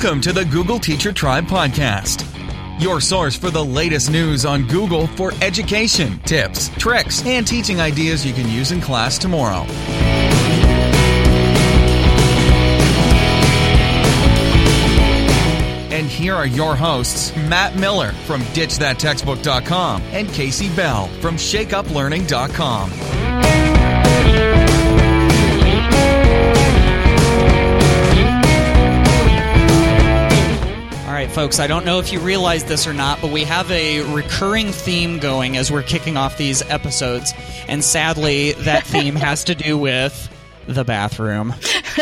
Welcome to the Google Teacher Tribe podcast, your source for the latest news on Google for education, tips, tricks, and teaching ideas you can use in class tomorrow. And here are your hosts, Matt Miller from DitchThatTextbook.com and Casey Bell from ShakeUpLearning.com. right, folks, I don't know if you realize this or not, but we have a recurring theme going as we're kicking off these episodes. And sadly, that theme has to do with the bathroom.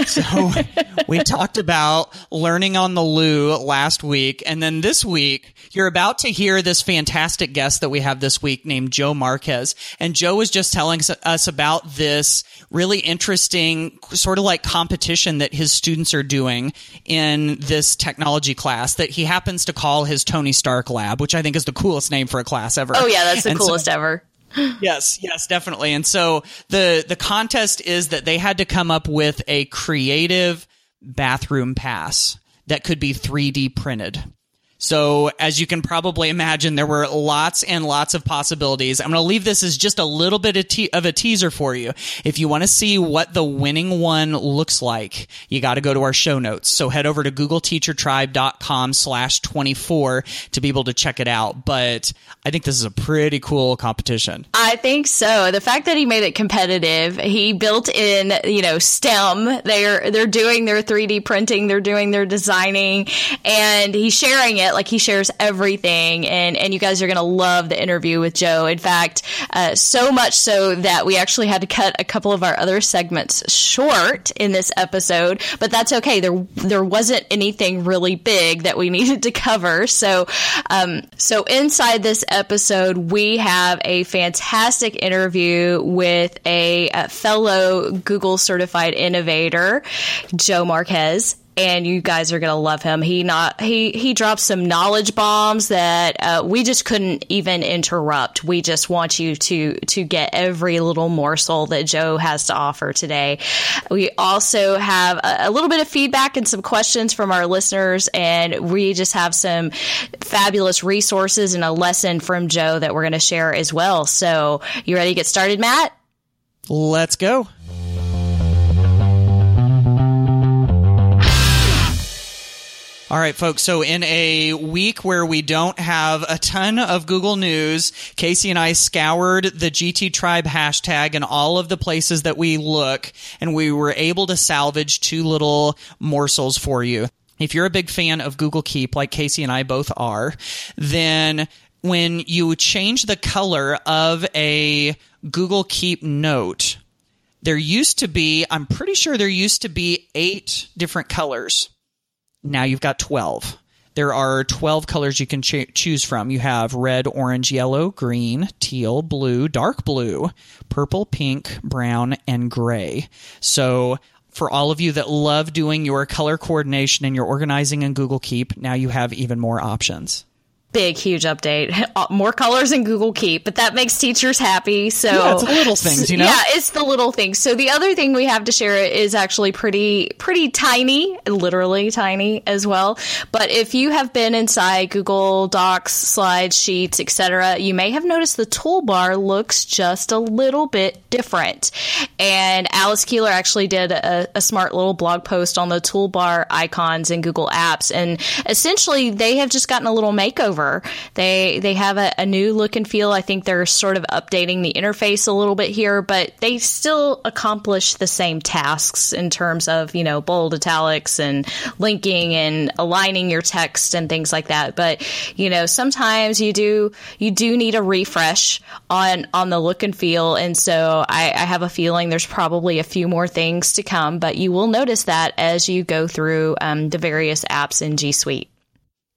So we talked about learning on the loo last week. And then this week, you're about to hear this fantastic guest that we have this week named Joe Marquez. And Joe was just telling us about this really interesting sort of like competition that his students are doing in this technology class that he happens to call his Tony Stark lab, which I think is the coolest name for a class ever. Oh yeah, that's the And so- coolest ever. Yes, yes, definitely. And so the the contest is that they had to come up with a creative bathroom pass that could be 3D printed. So, as you can probably imagine, there were lots and lots of possibilities. I'm going to leave this as just a little bit of, te- of a teaser for you. If you want to see what the winning one looks like, you got to go to our show notes. So head over to googleteachertribe.com slash 24 to be able to check it out. But I think this is a pretty cool competition. I think so. The fact that he made it competitive, he built in, you know, STEM. They're they're doing their 3D printing, they're doing their designing, and he's sharing it like he shares everything. And and you guys are gonna love the interview with Joe. In fact, uh, so much so that we actually had to cut a couple of our other segments short in this episode, but that's okay. There there wasn't anything really big that we needed to cover. So um, so inside this episode, we have a fantastic interview with a, uh fellow Google certified innovator, Joe Marquez. And you guys are gonna love him. He not he he drops some knowledge bombs that uh, we just couldn't even interrupt. We just want you to to get every little morsel that Joe has to offer today. We also have a, a little bit of feedback and some questions from our listeners, and we just have some fabulous resources and a lesson from Joe that we're to share as well. So, you ready to get started, Matt? Let's go. All right, folks. So, in a week where we don't have a ton of Google News, Casey and I scoured the GT Tribe hashtag and all of the places that we look, and we were able to salvage two little morsels for you. If you're a big fan of Google Keep, like Casey and I both are, then when you change the color of a Google Keep note, there used to be, I'm pretty sure there used to be eight different colors. Now you've got 12. There are 12 colors you can ch- choose from. You have red, orange, yellow, green, teal, blue, dark blue, purple, pink, brown, and gray. So for all of you that love doing your color coordination and your organizing in Google Keep, now you have even more options. Big, huge update. Uh, More colors in Google Keep, but that makes teachers happy. So Yeah, it's the little things, you know? Yeah, it's the little things. So the other thing we have to share is actually pretty, pretty tiny, literally tiny as well. But if you have been inside Google Docs, slides, sheets, etc., you may have noticed the toolbar looks just a little bit different. And Alice Keeler actually did a, a smart little blog post on the toolbar icons in Google Apps, and essentially they have just gotten a little makeover. They they have a, a new look and feel. I think they're sort of updating the interface a little bit here, but they still accomplish the same tasks in terms of you know bold italics and linking and aligning your text and things like that. But you know sometimes you do you do need a refresh on on the look and feel, and so I, I have a feeling there's probably a few more things to come, but you will notice that as you go through um, the various apps in G Suite.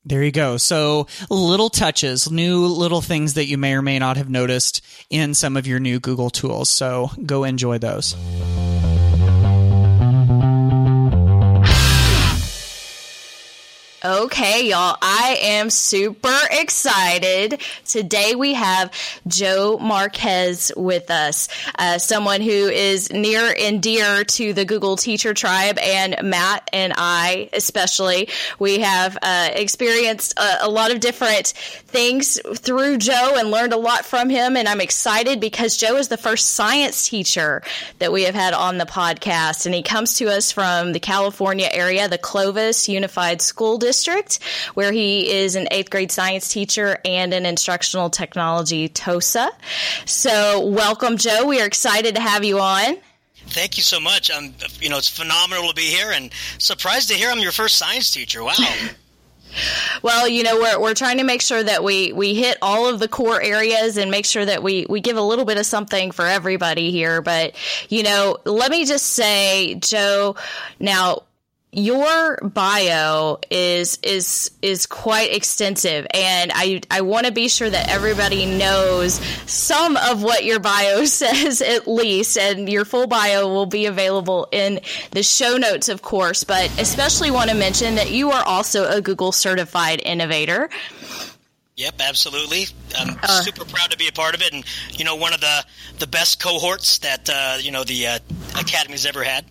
There you go. So little touches, new little things that you may or may not have noticed in some of your new Google tools. So go enjoy those. Okay, y'all, I am super excited. Today we have Joe Marquez with us, uh, someone who is near and dear to the Google Teacher Tribe, and Matt and I, especially. We have uh, experienced a, a lot of different things through Joe and learned a lot from him, and I'm excited because Joe is the first science teacher that we have had on the podcast, and he comes to us from the California area, the Clovis Unified School District where he is an eighth grade science teacher and an instructional technology TOSA. So, welcome, Joe. We are excited to have you on. Thank you so much. I'm, you know, it's phenomenal to be here, and surprised to hear I'm your first science teacher. Wow. well, you know, we're, we're trying to make sure that we, we hit all of the core areas and make sure that we, we give a little bit of something for everybody here. But, you know, let me just say, Joe, now your bio is is is quite extensive and i i want to be sure that everybody knows some of what your bio says at least and your full bio will be available in the show notes of course but especially want to mention that you are also a google certified innovator Yep, absolutely. I'm uh, super proud to be a part of it, and you know, one of the the best cohorts that uh, you know the uh, academy's ever had.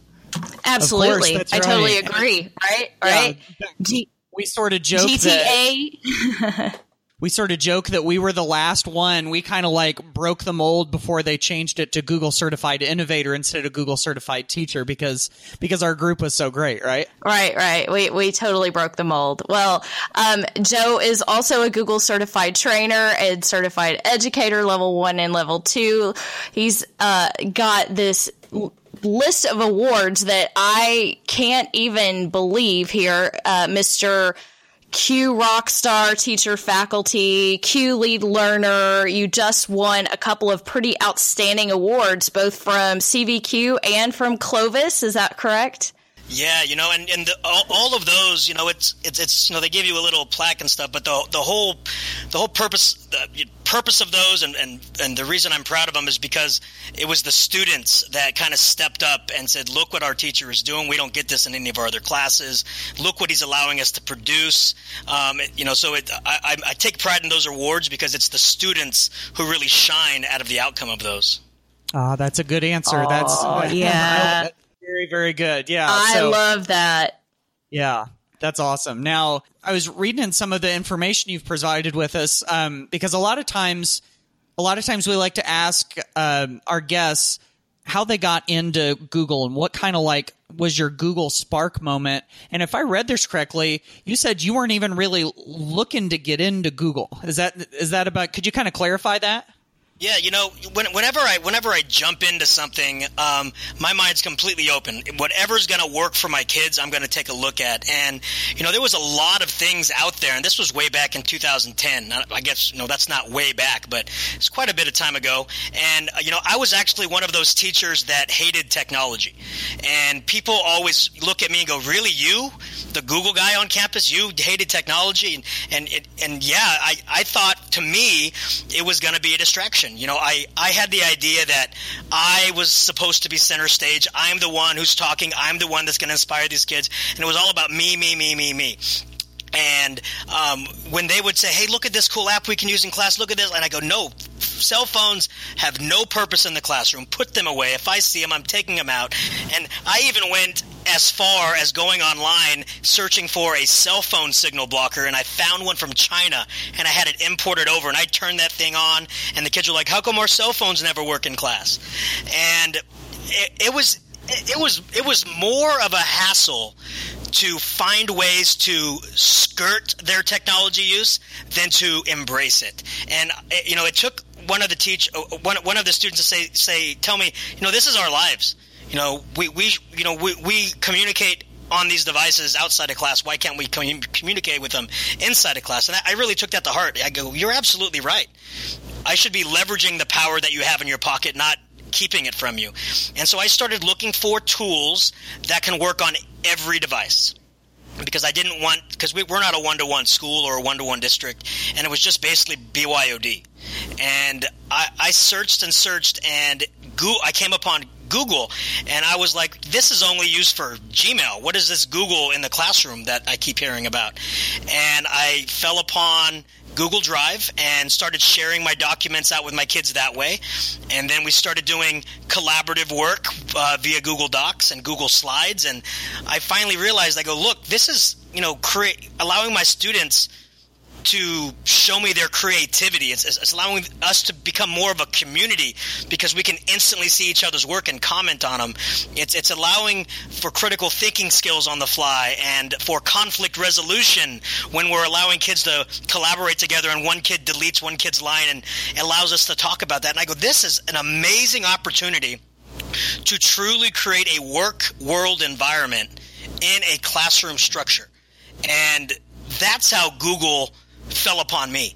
Absolutely. Course, I totally agree. Right? Right? Yeah. We sort of joke GTA. That, we sort of joke that we were the last one. We kind of like broke the mold before they changed it to Google Certified Innovator instead of Google Certified Teacher because because our group was so great, right? Right, right. We we totally broke the mold. Well, um, Joe is also a Google Certified Trainer and Certified Educator, level one and level two. He's uh, got this list of awards that I can't even believe here, uh, Mr. CUE Rockstar Teacher Faculty, CUE Lead Learner. You just won a couple of pretty outstanding awards, both from CVQ and from Clovis. Is that correct? Yeah, you know, and and the, all, all, of those, you know, it's it's it's you know they give you a little plaque and stuff, but the the whole the whole purpose the purpose of those and and and the reason I'm proud of them is because it was the students that kind of stepped up and said, "Look what our teacher is doing. We don't get this in any of our other classes. Look what he's allowing us to produce." Um, you know, so it, I, I take pride in those awards because it's the students who really shine out of the outcome of those. Ah, that's a good answer. Oh, that's yeah. Very, very good. Yeah. I so, love that. Yeah. That's awesome. Now, I was reading in some of the information you've provided with us um, because a lot of times, a lot of times we like to ask um, our guests how they got into Google and what kind of like was your Google Spark moment. And if I read this correctly, you said you weren't even really looking to get into Google. Is that is that about? Could you kind of clarify that? Yeah, you know, when, whenever I whenever I jump into something, um, my mind's completely open. Whatever's going to work for my kids, I'm going to take a look at. And you know, there was a lot of things out there, and this was way back in 2010. I guess you know that's not way back, but it's quite a bit of time ago. And uh, you know, I was actually one of those teachers that hated technology, and people always look at me and go, "Really, you, the Google guy on campus, you hated technology?" And and it, and yeah, I I thought to me it was going to be a distraction you know, I, I had the idea that I was supposed to be center stage. I'm the one who's talking. I'm the one that's going to inspire these kids. And it was all about me, me, me, me, me. And um, when they would say, "Hey, look at this cool app we can use in class. Look at this," and I go, "No, cell phones have no purpose in the classroom. Put them away. If I see them, I'm taking them out." And I even went as far as going online searching for a cell phone signal blocker, and I found one from China, and I had it imported over, and I turned that thing on, and the kids were like, "How come our cell phones never work in class?" And it, it was it was it was more of a hassle to find ways to skirt their technology use than to embrace it. And you know, it took one of the teach one one of the students to say say tell me, you know, this is our lives. You know, we, we you know we, we communicate on these devices outside of class. Why can't we com- communicate with them inside of class? And I, I really took that to heart. I go, you're absolutely right. I should be leveraging the power that you have in your pocket, not keeping it from you. And so I started looking for tools that can work on every device because I didn't want because we, are not a one to one school or a one to one district, and it was just basically BYOD. And I, I searched and searched, and Go- I came upon Google, and I was like, this is only used for Gmail. What is this Google in the classroom that I keep hearing about? And I fell upon Google Drive and started sharing my documents out with my kids that way. And then we started doing collaborative work uh, via Google Docs and Google Slides. And I finally realized, I go, look, this is, you know, create, allowing my students to show me their creativity. It's, it's, allowing us to become more of a community because we can instantly see each other's work and comment on them. It's, it's allowing for critical thinking skills on the fly and for conflict resolution when we're allowing kids to collaborate together and one kid deletes one kid's line and allows us to talk about that. And I go, this is an amazing opportunity to truly create a work world environment in a classroom structure. And that's how Google – fell upon me.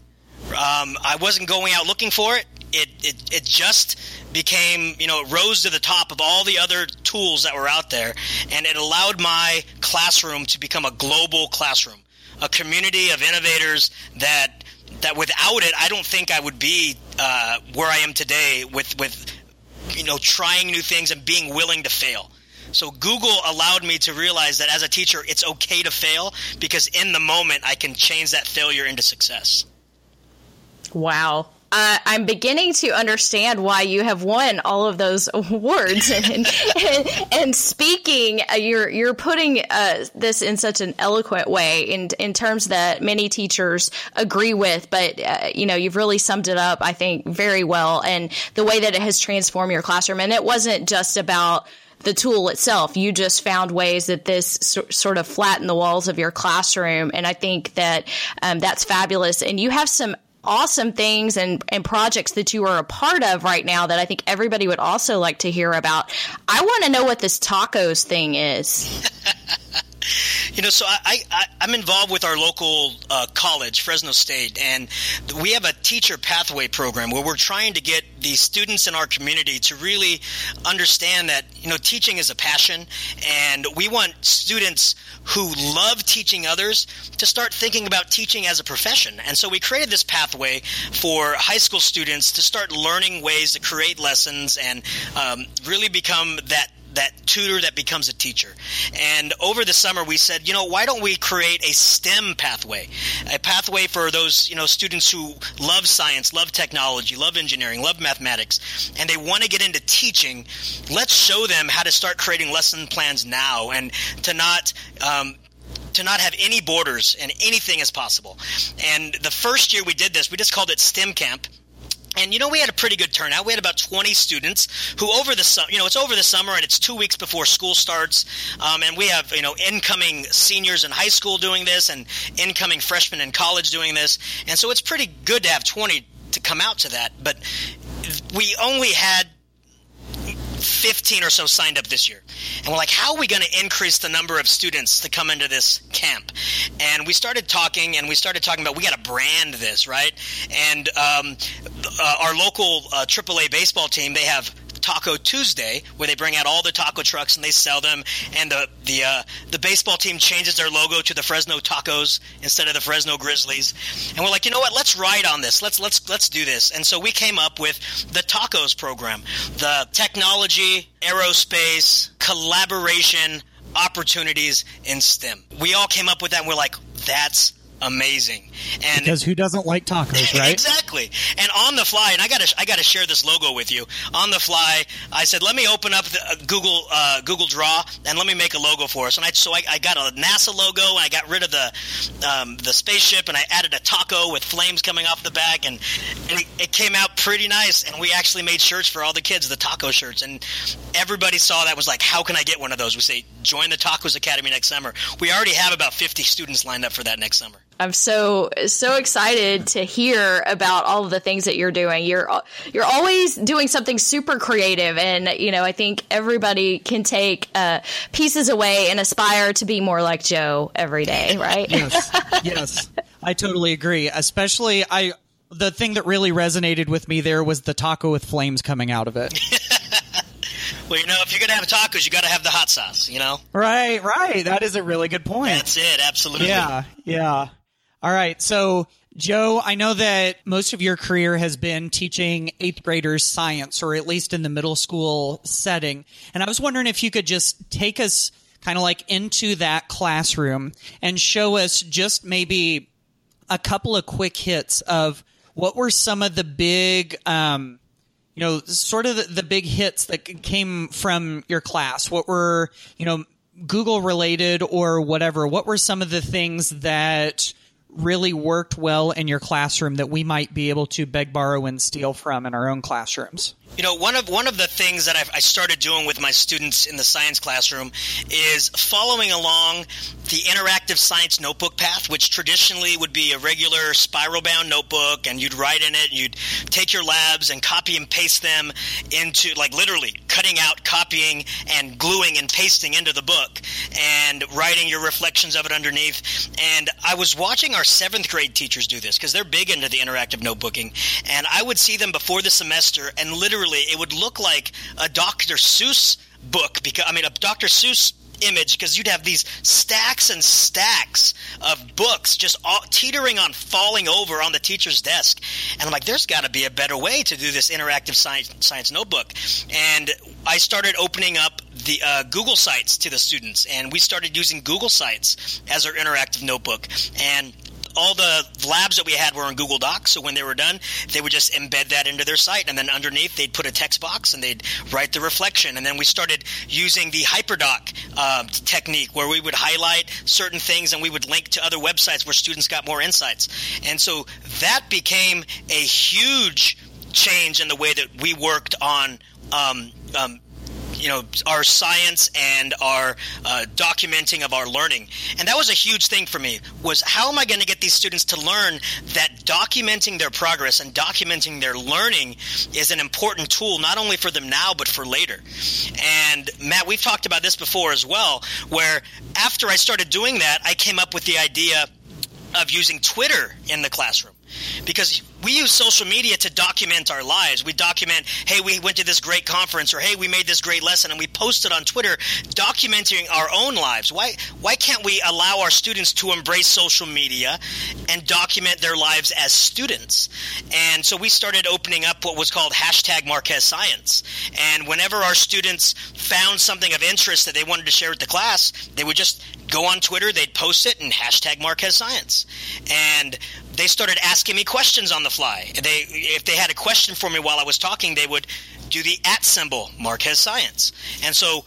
Um, I wasn't going out looking for it. It, it. it just became, you know, it rose to the top of all the other tools that were out there, and it allowed my classroom to become a global classroom, a community of innovators that that without it, I don't think I would be uh, where I am today with with you know trying new things and being willing to fail. So Google allowed me to realize that as a teacher, it's okay to fail because in the moment I can change that failure into success. Wow. Uh, I'm beginning to understand why you have won all of those awards, and, and, and speaking, uh, you're you're putting uh, this in such an eloquent way, in in terms that many teachers agree with. But uh, you know, you've really summed it up, I think, very well, and the way that it has transformed your classroom. And it wasn't just about the tool itself. You just found ways that this so, sort of flattened the walls of your classroom. And I think that um, that's fabulous. And you have some awesome things and, and projects that you are a part of right now that I think everybody would also like to hear about. I want to know what this tacos thing is. You know, so I, I I'm involved with our local uh, college, Fresno State, and we have a teacher pathway program where we're trying to get the students in our community to really understand that you know teaching is a passion, and we want students who love teaching others to start thinking about teaching as a profession. And so we created this pathway for high school students to start learning ways to create lessons and um, really become that that tutor that becomes a teacher. And over the summer, we said, you know, why don't we create a STEM pathway, a pathway for those you know students who love science, love technology, love engineering, love mathematics, and they want to get into teaching. Let's show them how to start creating lesson plans now, and to not. Um, to not have any borders and anything is possible. And the first year we did this, we just called it STEM Camp and you know, we had a pretty good turnout. We had about 20 students who, over the summer, you know, it's over the summer and it's two weeks before school starts. Um, and we have, you know, incoming seniors in high school doing this and incoming freshmen in college doing this. And so it's pretty good to have 20 to come out to that. But we only had 15 or so signed up this year. And we're like, how are we going to increase the number of students to come into this camp? And we started talking, and we started talking about we got to brand this, right? And um, uh, our local uh, AAA baseball team, they have Taco Tuesday, where they bring out all the taco trucks and they sell them, and the the uh, the baseball team changes their logo to the Fresno Tacos instead of the Fresno Grizzlies, and we're like, you know what? Let's ride on this. Let's let's let's do this. And so we came up with the Tacos program, the technology, aerospace, collaboration opportunities in STEM. We all came up with that, and we're like, that's amazing. And because who doesn't like tacos, right? exactly. And on the fly, and I got to I got to share this logo with you. On the fly, I said, let me open up the, uh, Google uh, Google Draw and let me make a logo for us. And I so I, I got a NASA logo. And I got rid of the um, the spaceship, and I added a taco with flames coming off the back, and, and it, it came out pretty nice. And we actually made shirts for all the kids, the taco shirts, and everybody saw that was like, how can I get one of those? We say, join the Tacos Academy next summer. We already have about 50 students lined up for that next summer. I'm so so excited to hear about all of the things that you're doing. You're you're always doing something super creative, and you know I think everybody can take uh, pieces away and aspire to be more like Joe every day, right? yes, yes, I totally agree. Especially I the thing that really resonated with me there was the taco with flames coming out of it. well, you know, if you're gonna have tacos, you got to have the hot sauce. You know, right, right. That is a really good point. That's it. Absolutely. Yeah, yeah. All right. So Joe, I know that most of your career has been teaching eighth graders science, or at least in the middle school setting. And I was wondering if you could just take us kind of like into that classroom and show us just maybe a couple of quick hits of what were some of the big, um, you know, sort of the, the big hits that came from your class. What were, you know, Google related or whatever? What were some of the things that really worked well in your classroom that we might be able to beg, borrow, and steal from in our own classrooms? You know, one of one of the things that I've, i started doing with my students in the science classroom is following along the interactive science notebook path, which traditionally would be a regular spiral bound notebook, and you'd write in it, and you'd take your labs and copy and paste them into, like literally cutting out, copying, and gluing and pasting into the book, and writing your reflections of it underneath. And I was watching our seventh grade teachers do this because they're big into the interactive notebooking, and I would see them before the semester, and literally literally it would look like a Dr. Seuss book because I mean a Dr. Seuss image because you'd have these stacks and stacks of books just all, teetering on falling over on the teacher's desk. And I'm like, there's got to be a better way to do this interactive science, science notebook. And I started opening up the uh, Google Sites to the students, and we started using Google Sites as our interactive notebook. And all the labs that we had were in Google Docs. So when they were done, they would just embed that into their site, and then underneath they'd put a text box and they'd write the reflection. And then we started using the HyperDoc uh, technique, where we would highlight certain things and we would link to other websites where students got more insights. And so that became a huge change in the way that we worked on um, um, you know our science and our uh, documenting of our learning. And that was a huge thing for me was how am i going to get these students to learn that documenting their progress and documenting their learning is an important tool not only for them now but for later. And matt we've talked about this before as well where after i started doing that i came up with the idea of using twitter in the classroom because we use social media to document our lives. We document, hey, we went to this great conference, or hey, we made this great lesson, and we post it on Twitter, documenting our own lives. Why why can't we allow our students to embrace social media and document their lives as students? And so we started opening up what was called hashtag Marquez Science. And whenever our students found something of interest that they wanted to share with the class, they would just go on Twitter, they'd post it, and hashtag Marquez Science. And they started asking me questions on the fly. They, if they had a question for me while I was talking, they would do the at symbol, Marquez Science. And so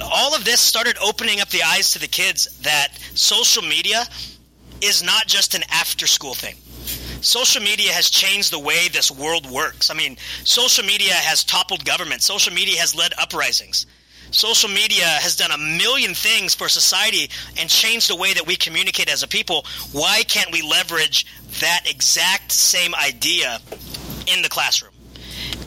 all of this started opening up the eyes to the kids that social media is not just an after school thing. Social media has changed the way this world works. I mean, social media has toppled government. Social media has led uprisings. Social media has done a million things for society and changed the way that we communicate as a people. Why can't we leverage that exact same idea in the classroom?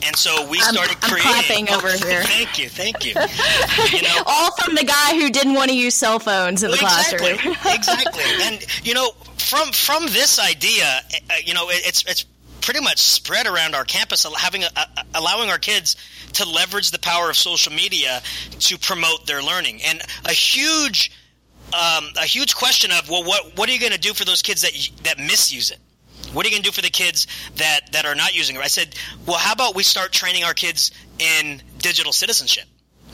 And so we started I'm, I'm creating. clapping over here. Thank you, thank you. you know, All from the guy who didn't want to use cell phones in the exactly, classroom. exactly. And you know, from from this idea, uh, you know, it, it's it's pretty much spread around our campus, having a, a, allowing our kids to leverage the power of social media to promote their learning. And a huge um, a huge question of well, what what are you going to do for those kids that that misuse it? What are you going to do for the kids that that are not using it? I said, well, how about we start training our kids in digital citizenship?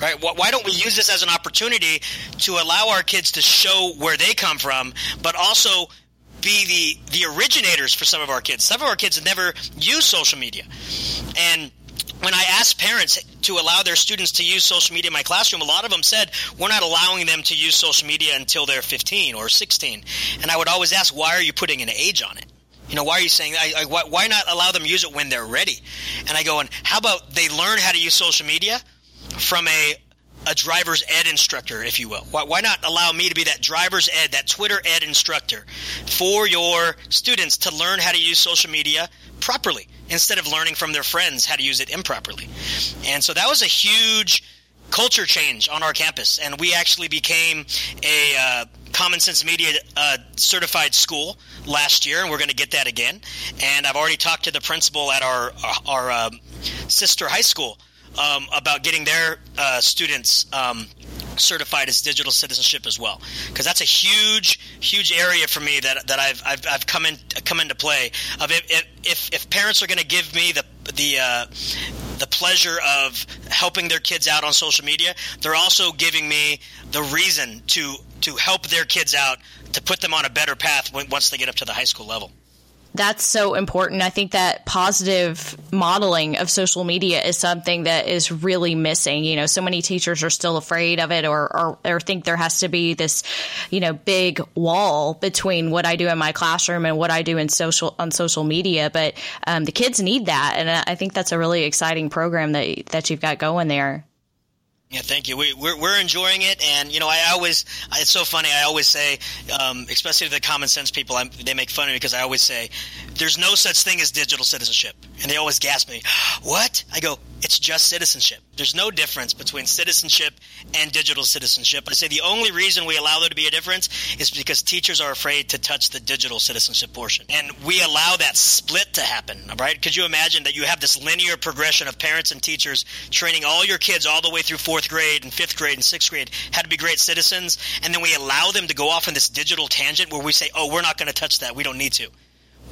Right? Why don't we use this as an opportunity to allow our kids to show where they come from, but also be the the originators for some of our kids. Some of our kids have never used social media, and when I asked parents to allow their students to use social media in my classroom, a lot of them said, We're not allowing them to use social media until they're 15 or 16. And I would always ask, Why are you putting an age on it? You know, why are you saying, I, I, why, why not allow them to use it when they're ready? And I go, and how about they learn how to use social media from a a driver's ed instructor, if you will. Why, why, not allow me to be that driver's ed, that Twitter ed instructor for your students to learn how to use social media properly instead of learning from their friends how to use it improperly? And so that was a huge culture change on our campus, and we actually became a uh, Common Sense Media uh, certified school last year, and we're going to get that again. And I've already talked to the principal at our our, our uh, sister high school um, about getting their uh, students um, certified as digital citizenship as well, because that's a huge huge area for me that that I've I've, I've come in come into play. Of if if, if parents are going to give me the the uh, the pleasure of helping their kids out on social media, they're also giving me the reason to to help their kids out to put them on a better path once they get up to the high school level that's so important. I think that positive modeling of social media is something that is really missing. You know, so many teachers are still afraid of it or, or, or, think there has to be this, you know, big wall between what I do in my classroom and what I do in social on social media. But um, the kids need that. And I think that's a really exciting program that, that you've got going there. Yeah, thank you. We, are we're, we're enjoying it, and you know, I always it's so funny. I always say, um, especially to the common sense people, I'm, they make fun of me because I always say, "There's no such thing as digital citizenship," and they always gasp me. What? I go, it's just citizenship. There's no difference between citizenship and digital citizenship. I say the only reason we allow there to be a difference is because teachers are afraid to touch the digital citizenship portion. And we allow that split to happen, right? Could you imagine that you have this linear progression of parents and teachers training all your kids all the way through fourth grade and fifth grade and sixth grade how to be great citizens, and then we allow them to go off on this digital tangent where we say, oh, we're not going to touch that. We don't need to.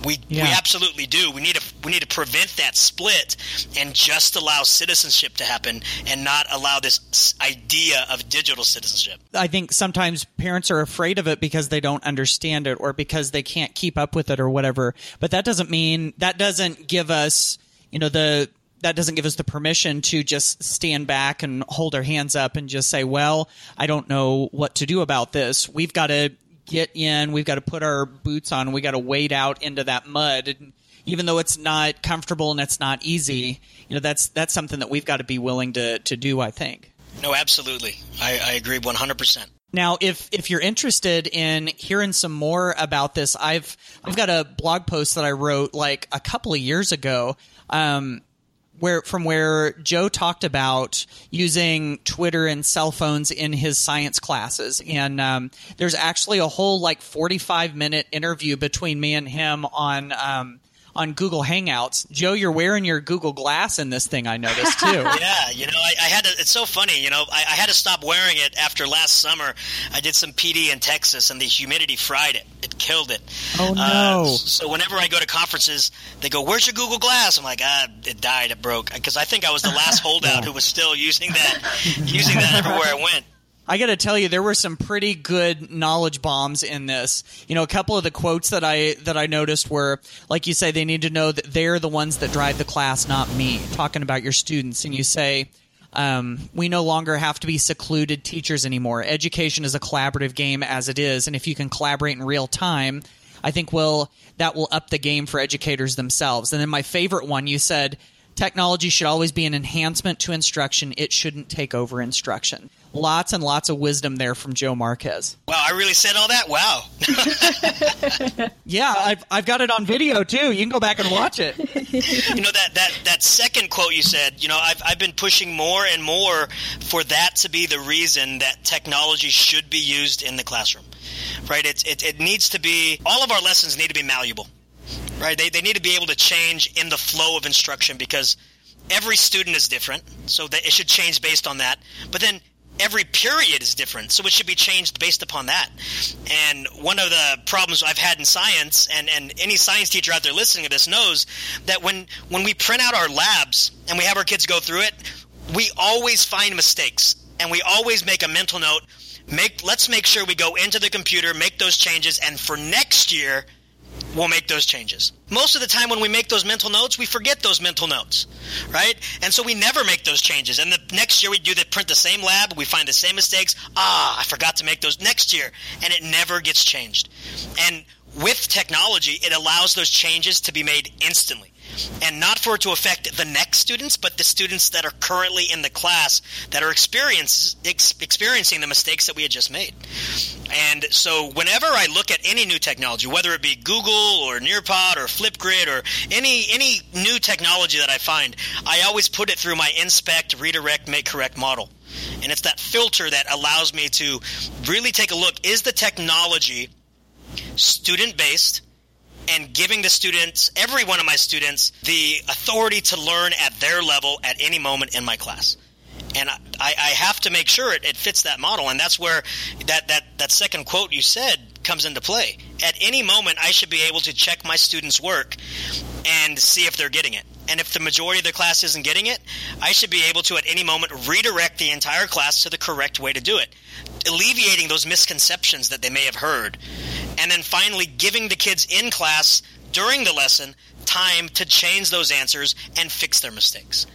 We yeah. we absolutely do. We need to we need to prevent that split and just allow citizenship to happen and not allow this idea of digital citizenship. I think sometimes parents are afraid of it because they don't understand it or because they can't keep up with it or whatever. But that doesn't mean that doesn't give us, you know, the that doesn't give us the permission to just stand back and hold our hands up and just say, well, I don't know what to do about this. We've got to get in. We've got to put our boots on. We got to wade out into that mud. And even though it's not comfortable and it's not easy, you know, that's that's something that we've got to be willing to to do. I think. No, absolutely. I, I agree one hundred percent. Now, if if you're interested in hearing some more about this, I've I've got a blog post that I wrote like a couple of years ago. Um, where from where Joe talked about using Twitter and cell phones in his science classes, and um, there's actually a whole like 45 minute interview between me and him on um, on Google Hangouts. Joe, you're wearing your Google Glass in this thing. I noticed too. yeah, you know, I, I, had to. It's so funny. You know, I, I, had to stop wearing it after last summer. I did some PD in Texas, and the humidity fried it. It killed it. Oh no! Uh, so whenever I go to conferences, they go, "Where's your Google Glass?" I'm like, "Ah, it died. It broke." Because I think I was the last holdout who was still using that, using that everywhere I went. I got to tell you, there were some pretty good knowledge bombs in this. You know, a couple of the quotes that I that I noticed were, like you say, they need to know that they're the ones that drive the class, not me. Talking about your students, and you say. Um, we no longer have to be secluded teachers anymore. Education is a collaborative game as it is, and if you can collaborate in real time, I think will that will up the game for educators themselves. And then my favorite one, you said technology should always be an enhancement to instruction. It shouldn't take over instruction. Lots and lots of wisdom there from Joe Marquez. Wow, I really said all that? Wow. yeah, I've, I've got it on video too. You can go back and watch it. you know, that, that, that second quote you said, you know, I've, I've been pushing more and more for that to be the reason that technology should be used in the classroom. Right? It, it, it needs to be, all of our lessons need to be malleable. Right? They, they need to be able to change in the flow of instruction because every student is different, so that it should change based on that. But then every period is different, so it should be changed based upon that. And one of the problems I've had in science, and, and any science teacher out there listening to this knows that when when we print out our labs and we have our kids go through it, we always find mistakes, and we always make a mental note. Make let's make sure we go into the computer, make those changes, and for next year we'll make those changes. Most of the time when we make those mental notes, we forget those mental notes, right? And so we never make those changes. And the next year we do the print the same lab, we find the same mistakes. Ah, I forgot to make those next year, and it never gets changed. And with technology, it allows those changes to be made instantly and not for it to affect the next students, but the students that are currently in the class that are experience, ex- experiencing the mistakes that we had just made. And so, whenever I look at any new technology, whether it be Google or Nearpod or Flipgrid or any any new technology that I find, I always put it through my inspect, redirect, make correct model. And it's that filter that allows me to really take a look: is the technology student based? And giving the students, every one of my students, the authority to learn at their level at any moment in my class. and I, I have to make sure it, it fits that model. And that's where that, that, that second quote you said comes into play. At any moment, I should be able to check my students' work and see if they're getting it. And if the majority of the class isn't getting it, I should be able to, at any moment, redirect the entire class to the correct way to do it, alleviating those misconceptions that they may have heard. And then finally, giving the kids in class during the lesson time to change those answers and fix their mistakes.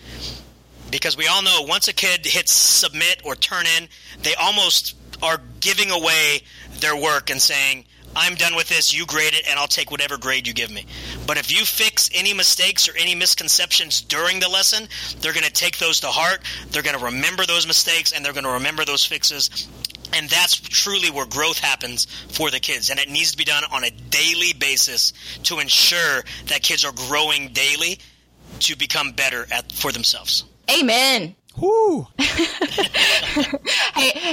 Because we all know once a kid hits submit or turn in, they almost are giving away their work and saying, I'm done with this, you grade it, and I'll take whatever grade you give me. But if you fix any mistakes or any misconceptions during the lesson, they're going to take those to heart, they're going to remember those mistakes, and they're going to remember those fixes. And that's truly where growth happens for the kids. And it needs to be done on a daily basis to ensure that kids are growing daily to become better at for themselves. Amen. Whoo! hey,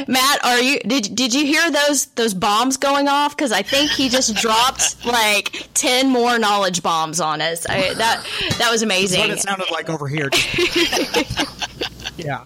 Matt, are you did did you hear those those bombs going off? Because I think he just dropped like ten more knowledge bombs on us. I, that that was amazing. That's what it sounded like over here. yeah.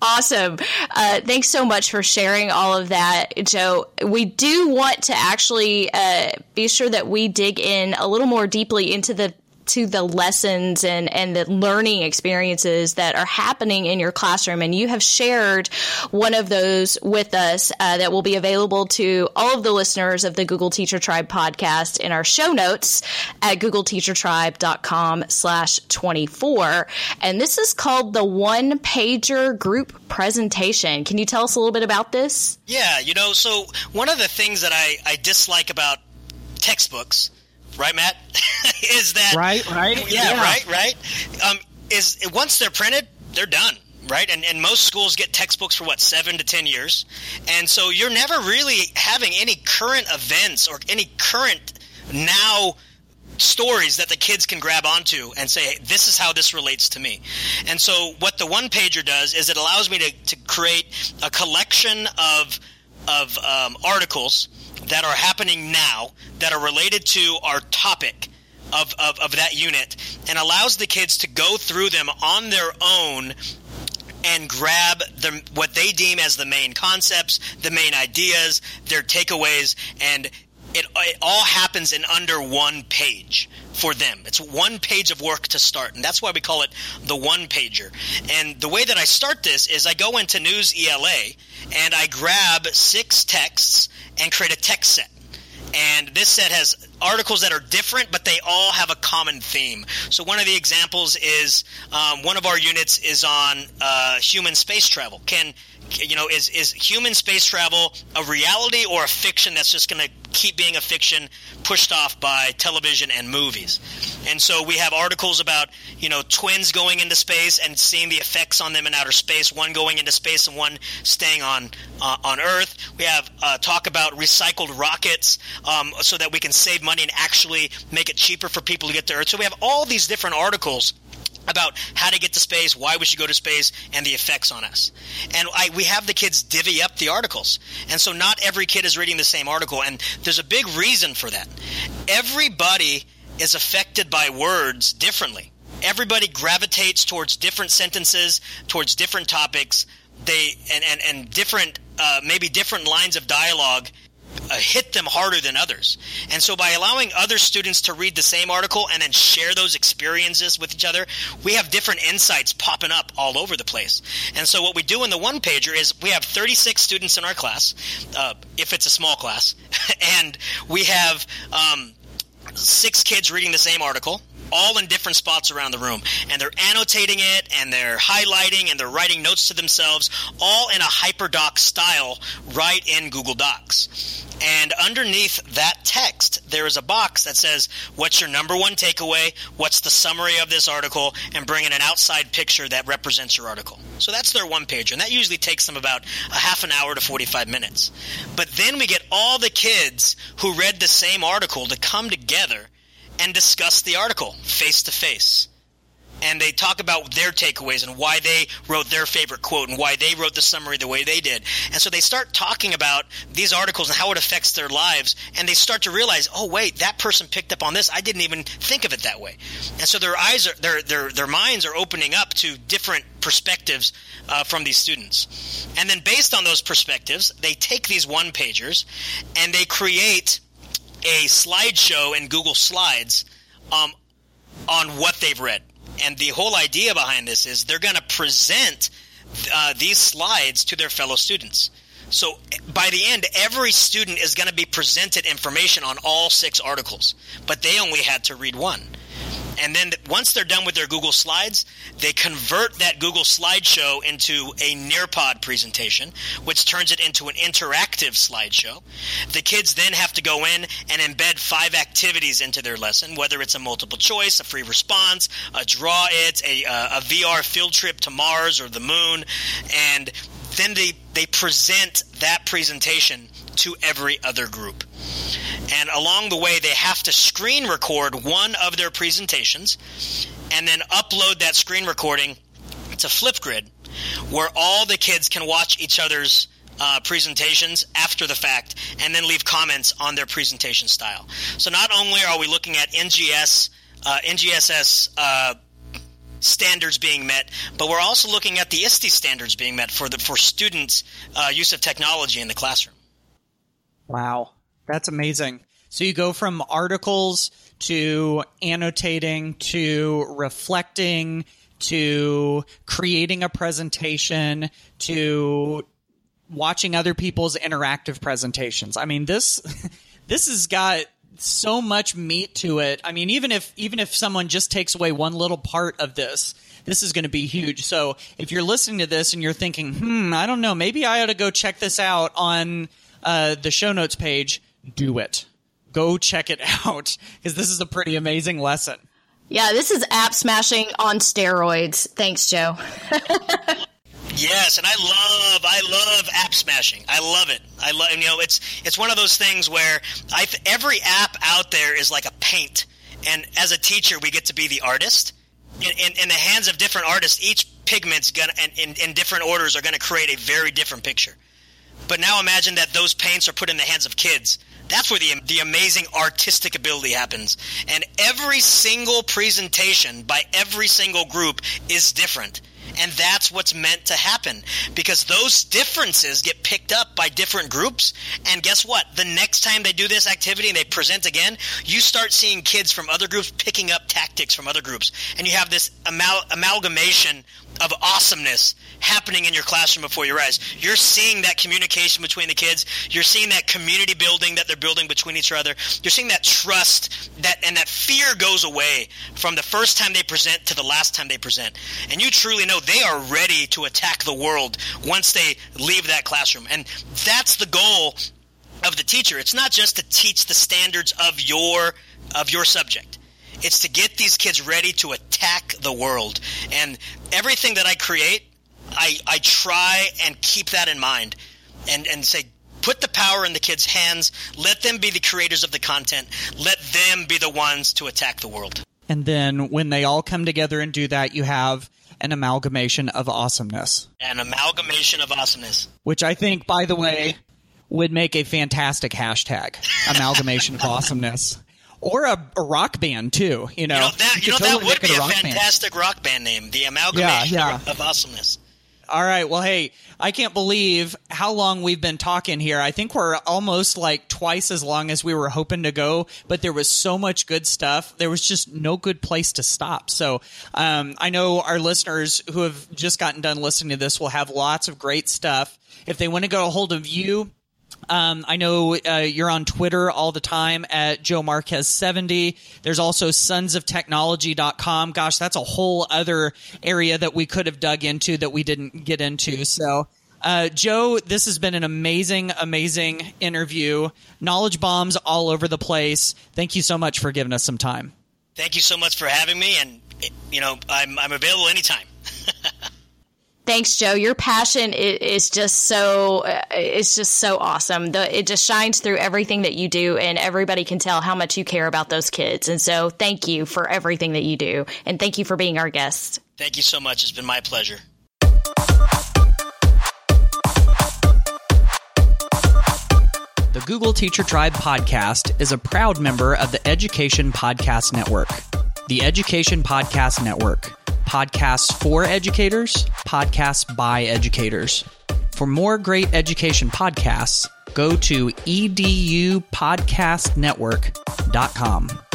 Awesome. Uh, thanks so much for sharing all of that, Joe. We do want to actually uh, be sure that we dig in a little more deeply into the to the lessons and, and the learning experiences that are happening in your classroom. And you have shared one of those with us uh, that will be available to all of the listeners of the Google Teacher Tribe podcast in our show notes at googleteachertribe.com slash 24. And this is called the one pager group presentation. Can you tell us a little bit about this? Yeah, you know, so one of the things that I, I dislike about textbooks right, Matt? is that right? Right? Yeah, yeah. right, right. Um, is once they're printed, they're done. Right, and, and most schools get textbooks for what seven to ten years, and so you're never really having any current events or any current now stories that the kids can grab onto and say, hey, this is how this relates to me. And so, what the one pager does is it allows me to, to create a collection of of um, articles that are happening now that are related to our topic of, of, of that unit and allows the kids to go through them on their own and grab the, what they deem as the main concepts, the main ideas, their takeaways, and it, it all happens in under one page for them. It's one page of work to start, and that's why we call it the one pager. And the way that I start this is I go into NewsELA and I grab six texts and create a text set. And this set has articles that are different, but they all have a common theme. So one of the examples is um, one of our units is on uh, human space travel. Can you know is is human space travel a reality or a fiction that's just going to keep being a fiction pushed off by television and movies. And so we have articles about, you know, twins going into space and seeing the effects on them in outer space, one going into space and one staying on uh, on Earth. We have uh, talk about recycled rockets um, so that we can save money and actually make it cheaper for people to get to Earth. So we have all these different articles about how to get to space, why we should go to space, and the effects on us. And I, we have the kids divvy up the articles. And so not every kid is reading the same article. And there's a big reason for that. Everybody is affected by words differently. Everybody gravitates towards different sentences, towards different topics, they and, and, and different uh, maybe different lines of dialogue uh, hit them harder than others. And so by allowing other students to read the same article and then share those experiences with each other, we have different insights popping up all over the place. And so what we do in the one pager is we have 36 students in our class, uh, if it's a small class, and we have um, six kids reading the same article all in different spots around the room. And they're annotating it and they're highlighting and they're writing notes to themselves, all in a HyperDoc style right in Google Docs. And underneath that text, there is a box that says, What's your number one takeaway? What's the summary of this article? And bring in an outside picture that represents your article. So that's their one page, and that usually takes them about a half an hour to 45 minutes. But then we get all the kids who read the same article to come together and discuss the article face to face. and they talk about their takeaways and why they wrote their favorite quote and why they wrote the summary the way they did. And so they start talking about these articles and how it affects their lives, and they start to realize, oh wait, that person picked up on this. I didn't even think of it that way. And so their eyes are their their their minds are opening up to different perspectives uh, from these students. And then based on those perspectives, they take these one pagers and they create a slideshow in Google Slides um, on what they've read. And the whole idea behind this is they're going to present uh, these slides to their fellow students. So by the end, every student is going to be presented information on all six articles, but they only had to read one. And then once they're done with their Google Slides, they convert that Google slideshow into a Nearpod presentation, which turns it into an interactive slideshow. The kids then have to go in and embed five activities into their lesson, whether it's a multiple choice, a free response, a draw it, a, uh, a VR field trip to Mars or the moon, and then they, they present that presentation to every other group. And along the way, they have to screen record one of their presentations and then upload that screen recording to Flipgrid, where all the kids can watch each other's uh, presentations after the fact and then leave comments on their presentation style. So not only are we looking at NGS, uh, NGSS uh, standards being met, but we're also looking at the ISTE standards being met for the for students' uh, use of technology in the classroom. Wow, that's amazing. So you go from articles to annotating to reflecting to creating a presentation to watching other people's interactive presentations. I mean, this this has got so much meat to it. I mean, even if even if someone just takes away one little part of this, this is going to be huge. So, if you're listening to this and you're thinking, "Hmm, I don't know, maybe I ought to go check this out on uh, the show notes page," do it. Go check it out because this is a pretty amazing lesson. Yeah, this is app smashing on steroids. Thanks, Joe. Yes, and I love I love app smashing. I love it. I love you know it's it's one of those things where I every app out there is like a paint, and as a teacher we get to be the artist. In, in, in the hands of different artists, each pigment's gonna and in, in different orders are gonna create a very different picture. But now imagine that those paints are put in the hands of kids. That's where the the amazing artistic ability happens. And every single presentation by every single group is different. And that's what's meant to happen because those differences get picked up by different groups. And guess what? The next time they do this activity and they present again, you start seeing kids from other groups picking up tactics from other groups. And you have this amal- amalgamation of awesomeness happening in your classroom before your eyes. You're seeing that communication between the kids. You're seeing that community building that they're building between each other. You're seeing that trust that and that fear goes away from the first time they present to the last time they present. And you truly know they are ready to attack the world once they leave that classroom. And that's the goal of the teacher. It's not just to teach the standards of your of your subject. It's to get these kids ready to attack the world. And everything that I create, I, I try and keep that in mind and, and say, put the power in the kids' hands. Let them be the creators of the content. Let them be the ones to attack the world. And then when they all come together and do that, you have an amalgamation of awesomeness. An amalgamation of awesomeness. Which I think, by the way, would make a fantastic hashtag. Amalgamation of awesomeness or a, a, rock band too. You know, you know that, you know, totally that would be a, rock fantastic band. rock band name. The amalgamation yeah, yeah. Of, of awesomeness. All right. Well, hey, I can't believe how long we've been talking here. I think we're almost like twice as long as we were hoping to go, but there was so much good stuff. There was just no good place to stop. So, um, I know our listeners who have just gotten done listening to this will have lots of great stuff. If they want to get a hold of you, um, I know uh, you're on Twitter all the time at Joe Marquez 70. There's also sonsoftechnology.com. Gosh, that's a whole other area that we could have dug into that we didn't get into. So, uh, Joe, this has been an amazing, amazing interview. Knowledge bombs all over the place. Thank you so much for giving us some time. Thank you so much for having me, and you know I'm I'm available anytime. Thanks, Joe. Your passion is just so uh, it's just so awesome. The, it just shines through everything that you do, and everybody can tell how much you care about those kids. And so, thank you for everything that you do, and thank you for being our guest. Thank you so much. It's been my pleasure. The Google Teacher Tribe podcast is a proud member of the Education Podcast Network. The Education Podcast Network podcasts for educators, podcasts by educators. For more great education podcasts, go to edupodcastnetwork.com.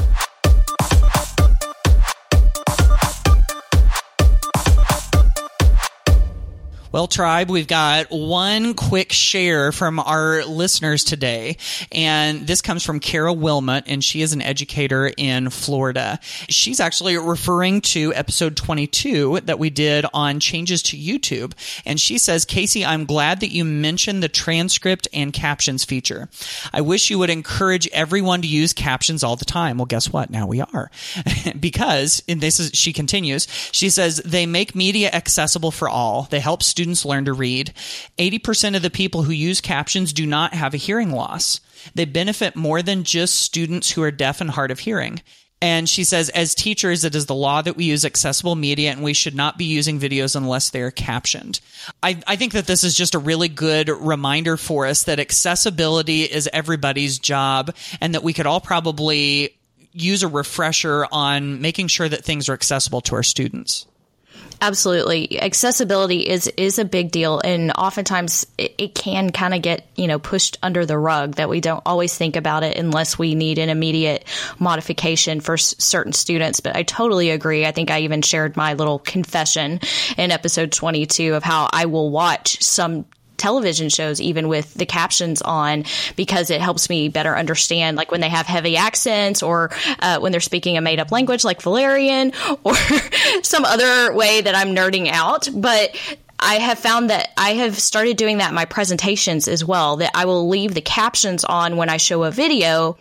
Well, Tribe, we've got one quick share from our listeners today, and this comes from Cara Wilmot, and she is an educator in Florida. She's actually referring to episode 22 that we did on changes to YouTube, and she says, Casey, I'm glad that you mentioned the transcript and captions feature. I wish you would encourage everyone to use captions all the time. Well, guess what? Now we are. because, and this is, she continues, she says, they make media accessible for all. They help students learn to read. 80% of the people who use captions do not have a hearing loss. They benefit more than just students who are deaf and hard of hearing. And she says, as teachers, it is the law that we use accessible media and we should not be using videos unless they are captioned. I, I, think that this is just a really good reminder for us that accessibility is everybody's job and that we could all probably use a refresher on making sure that things are accessible to our students. Absolutely. Accessibility is, is a big deal. And oftentimes it, it can kind of get, you know, pushed under the rug that we don't always think about it unless we need an immediate modification for s- certain students. But I totally agree. I think I even shared my little confession in episode 22 of how I will watch some television shows even with the captions on because it helps me better understand like when they have heavy accents or uh, when they're speaking a made up language like Valyrian or some other way that I'm nerding out. But I have found that I have started doing that in my presentations as well that I will leave the captions on when I show a video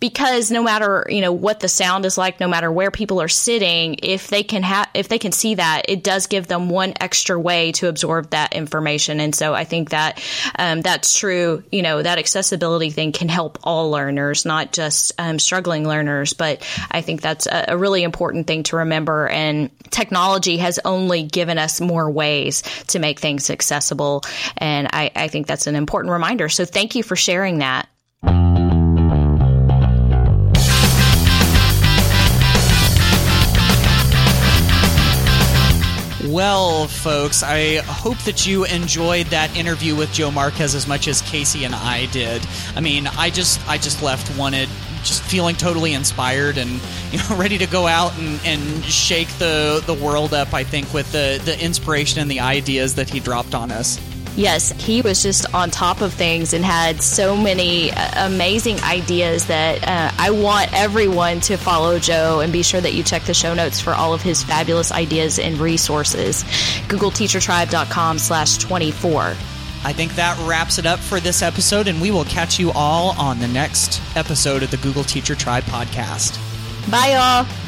because no matter you know what the sound is like, no matter where people are sitting, if they can have if they can see that, it does give them one extra way to absorb that information. And so I think that um, that's true. You know that accessibility thing can help all learners, not just um, struggling learners. But I think that's a, a really important thing to remember. And technology has only given us more ways to make things accessible, and I, I think that's an important reminder. So thank you for sharing that. Well, folks, I hope that you enjoyed that interview with Joe Marquez as much as Casey and I did. I mean, I just I just left wanted just feeling totally inspired and you know ready to go out and, and shake the the world up. I think with the the inspiration and the ideas that he dropped on us. Yes, he was just on top of things and had so many uh, amazing ideas that uh, I want everyone to follow Joe and be sure that you check the show notes for all of his fabulous ideas and resources. GoogleTeacherTribe.com slash 24. I think that wraps it up for this episode, and we will catch you all on the next episode of the Google Teacher Tribe podcast. Bye, y'all.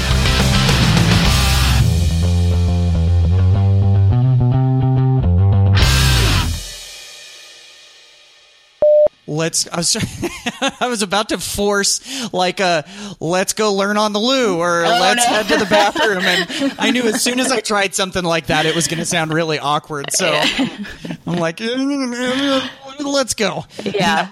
Let's I was, I was about to force like a let's go learn on the loo or oh, let's no. head to the bathroom. And I knew as soon as I tried something like that it was going to sound really awkward. So I'm like let's go. Yeah